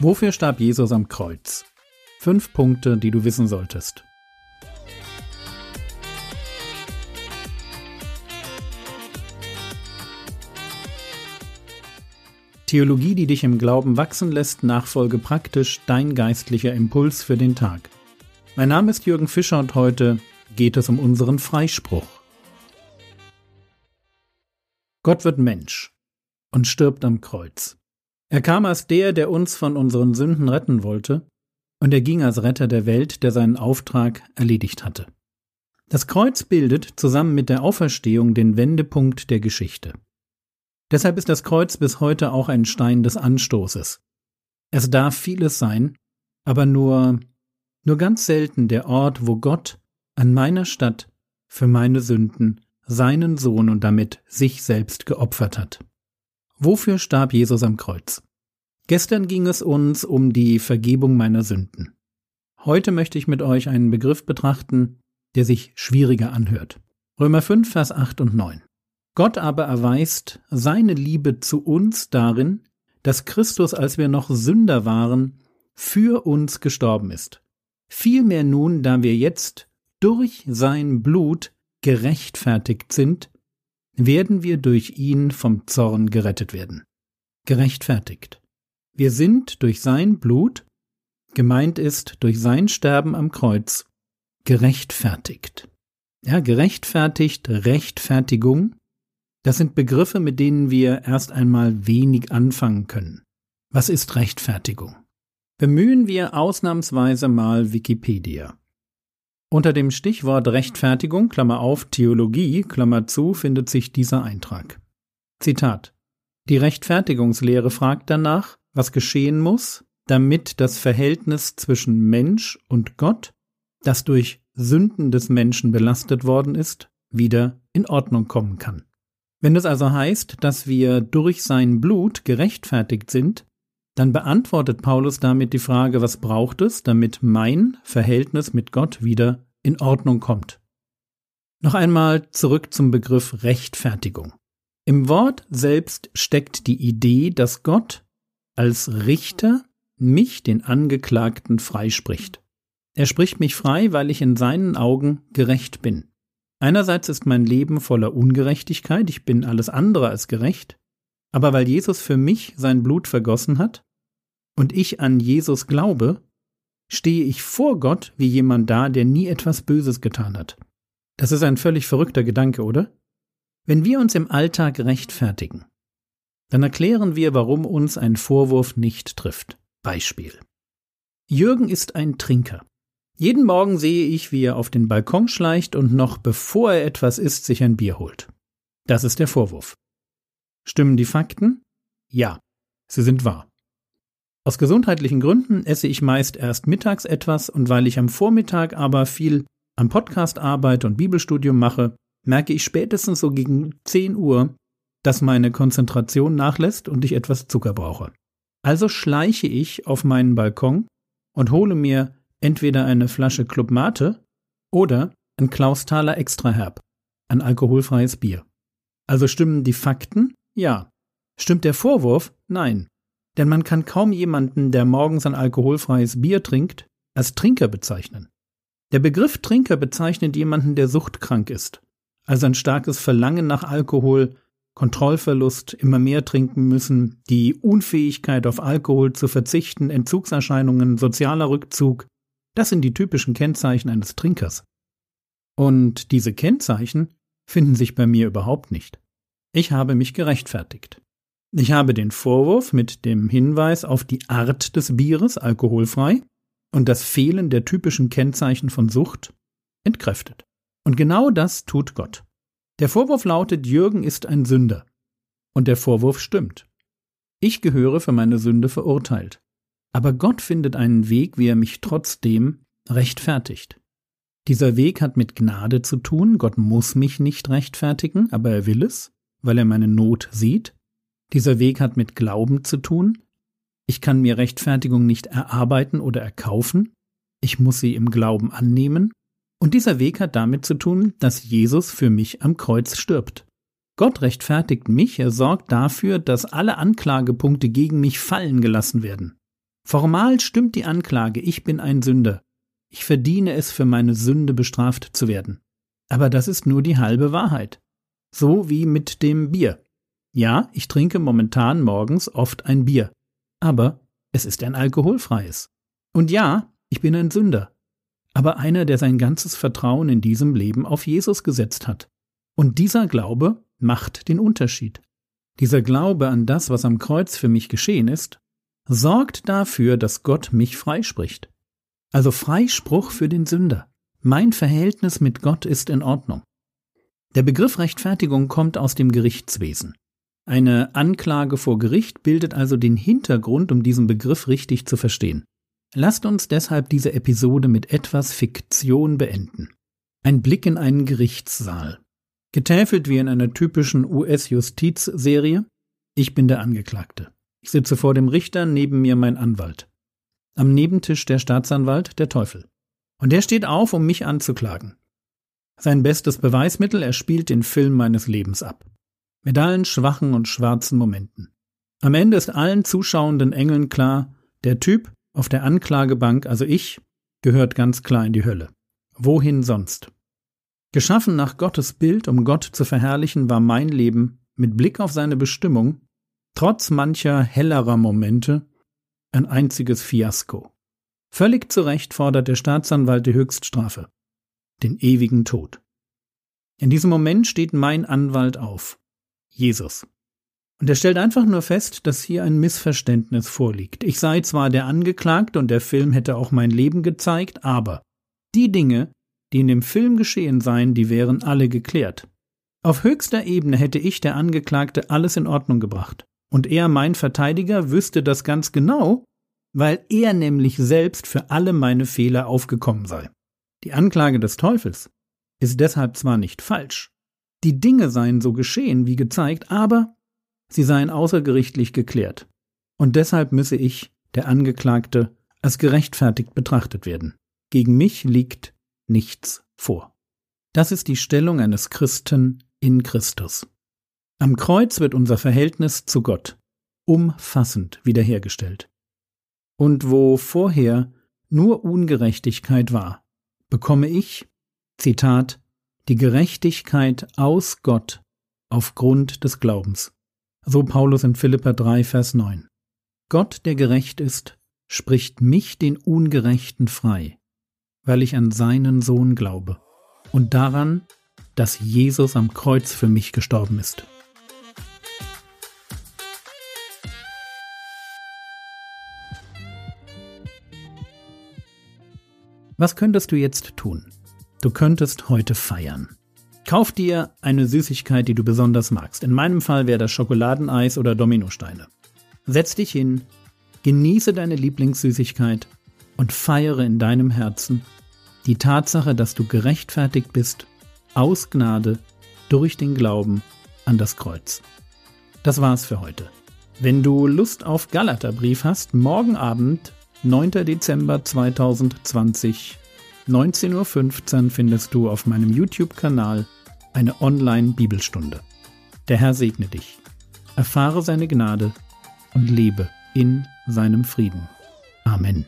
Wofür starb Jesus am Kreuz? Fünf Punkte, die du wissen solltest. Theologie, die dich im Glauben wachsen lässt, nachfolge praktisch dein geistlicher Impuls für den Tag. Mein Name ist Jürgen Fischer und heute geht es um unseren Freispruch. Gott wird Mensch und stirbt am Kreuz. Er kam als der, der uns von unseren Sünden retten wollte, und er ging als Retter der Welt, der seinen Auftrag erledigt hatte. Das Kreuz bildet zusammen mit der Auferstehung den Wendepunkt der Geschichte. Deshalb ist das Kreuz bis heute auch ein Stein des Anstoßes. Es darf vieles sein, aber nur, nur ganz selten der Ort, wo Gott an meiner Stadt für meine Sünden seinen Sohn und damit sich selbst geopfert hat. Wofür starb Jesus am Kreuz? Gestern ging es uns um die Vergebung meiner Sünden. Heute möchte ich mit euch einen Begriff betrachten, der sich schwieriger anhört. Römer 5, Vers 8 und 9. Gott aber erweist seine Liebe zu uns darin, dass Christus, als wir noch Sünder waren, für uns gestorben ist. Vielmehr nun, da wir jetzt durch sein Blut gerechtfertigt sind, werden wir durch ihn vom Zorn gerettet werden. Gerechtfertigt. Wir sind durch sein Blut, gemeint ist durch sein Sterben am Kreuz, gerechtfertigt. Ja, gerechtfertigt, Rechtfertigung, das sind Begriffe, mit denen wir erst einmal wenig anfangen können. Was ist Rechtfertigung? Bemühen wir ausnahmsweise mal Wikipedia. Unter dem Stichwort Rechtfertigung, Klammer auf, Theologie, Klammer zu, findet sich dieser Eintrag. Zitat. Die Rechtfertigungslehre fragt danach, was geschehen muss, damit das Verhältnis zwischen Mensch und Gott, das durch Sünden des Menschen belastet worden ist, wieder in Ordnung kommen kann. Wenn es also heißt, dass wir durch sein Blut gerechtfertigt sind, dann beantwortet Paulus damit die Frage, was braucht es, damit mein Verhältnis mit Gott wieder in Ordnung kommt. Noch einmal zurück zum Begriff Rechtfertigung. Im Wort selbst steckt die Idee, dass Gott als Richter mich, den Angeklagten, freispricht. Er spricht mich frei, weil ich in seinen Augen gerecht bin. Einerseits ist mein Leben voller Ungerechtigkeit, ich bin alles andere als gerecht, aber weil Jesus für mich sein Blut vergossen hat, und ich an Jesus glaube, stehe ich vor Gott wie jemand da, der nie etwas Böses getan hat. Das ist ein völlig verrückter Gedanke, oder? Wenn wir uns im Alltag rechtfertigen, dann erklären wir, warum uns ein Vorwurf nicht trifft. Beispiel. Jürgen ist ein Trinker. Jeden Morgen sehe ich, wie er auf den Balkon schleicht und noch bevor er etwas isst, sich ein Bier holt. Das ist der Vorwurf. Stimmen die Fakten? Ja, sie sind wahr. Aus gesundheitlichen Gründen esse ich meist erst mittags etwas und weil ich am Vormittag aber viel am Podcast arbeite und Bibelstudium mache, merke ich spätestens so gegen 10 Uhr, dass meine Konzentration nachlässt und ich etwas Zucker brauche. Also schleiche ich auf meinen Balkon und hole mir entweder eine Flasche Club Mate oder ein Klausthaler Extraherb, ein alkoholfreies Bier. Also stimmen die Fakten? Ja. Stimmt der Vorwurf? Nein denn man kann kaum jemanden, der morgens ein alkoholfreies Bier trinkt, als Trinker bezeichnen. Der Begriff Trinker bezeichnet jemanden, der suchtkrank ist, also ein starkes Verlangen nach Alkohol, Kontrollverlust, immer mehr trinken müssen, die Unfähigkeit auf Alkohol zu verzichten, Entzugserscheinungen, sozialer Rückzug, das sind die typischen Kennzeichen eines Trinkers. Und diese Kennzeichen finden sich bei mir überhaupt nicht. Ich habe mich gerechtfertigt. Ich habe den Vorwurf mit dem Hinweis auf die Art des Bieres, alkoholfrei, und das Fehlen der typischen Kennzeichen von Sucht entkräftet. Und genau das tut Gott. Der Vorwurf lautet, Jürgen ist ein Sünder. Und der Vorwurf stimmt. Ich gehöre für meine Sünde verurteilt. Aber Gott findet einen Weg, wie er mich trotzdem rechtfertigt. Dieser Weg hat mit Gnade zu tun, Gott muss mich nicht rechtfertigen, aber er will es, weil er meine Not sieht dieser Weg hat mit Glauben zu tun. Ich kann mir Rechtfertigung nicht erarbeiten oder erkaufen. Ich muss sie im Glauben annehmen. Und dieser Weg hat damit zu tun, dass Jesus für mich am Kreuz stirbt. Gott rechtfertigt mich, er sorgt dafür, dass alle Anklagepunkte gegen mich fallen gelassen werden. Formal stimmt die Anklage, ich bin ein Sünder. Ich verdiene es, für meine Sünde bestraft zu werden. Aber das ist nur die halbe Wahrheit. So wie mit dem Bier. Ja, ich trinke momentan morgens oft ein Bier. Aber es ist ein alkoholfreies. Und ja, ich bin ein Sünder. Aber einer, der sein ganzes Vertrauen in diesem Leben auf Jesus gesetzt hat. Und dieser Glaube macht den Unterschied. Dieser Glaube an das, was am Kreuz für mich geschehen ist, sorgt dafür, dass Gott mich freispricht. Also Freispruch für den Sünder. Mein Verhältnis mit Gott ist in Ordnung. Der Begriff Rechtfertigung kommt aus dem Gerichtswesen. Eine Anklage vor Gericht bildet also den Hintergrund, um diesen Begriff richtig zu verstehen. Lasst uns deshalb diese Episode mit etwas Fiktion beenden. Ein Blick in einen Gerichtssaal. Getäfelt wie in einer typischen US-Justizserie. Ich bin der Angeklagte. Ich sitze vor dem Richter, neben mir mein Anwalt. Am Nebentisch der Staatsanwalt, der Teufel. Und der steht auf, um mich anzuklagen. Sein bestes Beweismittel, er spielt den Film meines Lebens ab. Mit allen schwachen und schwarzen Momenten. Am Ende ist allen zuschauenden Engeln klar, der Typ auf der Anklagebank, also ich, gehört ganz klar in die Hölle. Wohin sonst? Geschaffen nach Gottes Bild, um Gott zu verherrlichen, war mein Leben mit Blick auf seine Bestimmung, trotz mancher hellerer Momente, ein einziges Fiasko. Völlig zu Recht fordert der Staatsanwalt die Höchststrafe, den ewigen Tod. In diesem Moment steht mein Anwalt auf, Jesus. Und er stellt einfach nur fest, dass hier ein Missverständnis vorliegt. Ich sei zwar der Angeklagte und der Film hätte auch mein Leben gezeigt, aber die Dinge, die in dem Film geschehen seien, die wären alle geklärt. Auf höchster Ebene hätte ich, der Angeklagte, alles in Ordnung gebracht. Und er, mein Verteidiger, wüsste das ganz genau, weil er nämlich selbst für alle meine Fehler aufgekommen sei. Die Anklage des Teufels ist deshalb zwar nicht falsch, die Dinge seien so geschehen wie gezeigt, aber sie seien außergerichtlich geklärt. Und deshalb müsse ich, der Angeklagte, als gerechtfertigt betrachtet werden. Gegen mich liegt nichts vor. Das ist die Stellung eines Christen in Christus. Am Kreuz wird unser Verhältnis zu Gott umfassend wiederhergestellt. Und wo vorher nur Ungerechtigkeit war, bekomme ich, Zitat, die Gerechtigkeit aus Gott aufgrund des Glaubens. So Paulus in Philippa 3, Vers 9. Gott, der gerecht ist, spricht mich den Ungerechten frei, weil ich an seinen Sohn glaube und daran, dass Jesus am Kreuz für mich gestorben ist. Was könntest du jetzt tun? Du könntest heute feiern. Kauf dir eine Süßigkeit, die du besonders magst. In meinem Fall wäre das Schokoladeneis oder Dominosteine. Setz dich hin, genieße deine Lieblingssüßigkeit und feiere in deinem Herzen die Tatsache, dass du gerechtfertigt bist, aus Gnade, durch den Glauben an das Kreuz. Das war's für heute. Wenn du Lust auf Galaterbrief hast, morgen Abend 9. Dezember 2020, 19.15 Uhr findest du auf meinem YouTube-Kanal eine Online-Bibelstunde. Der Herr segne dich, erfahre seine Gnade und lebe in seinem Frieden. Amen.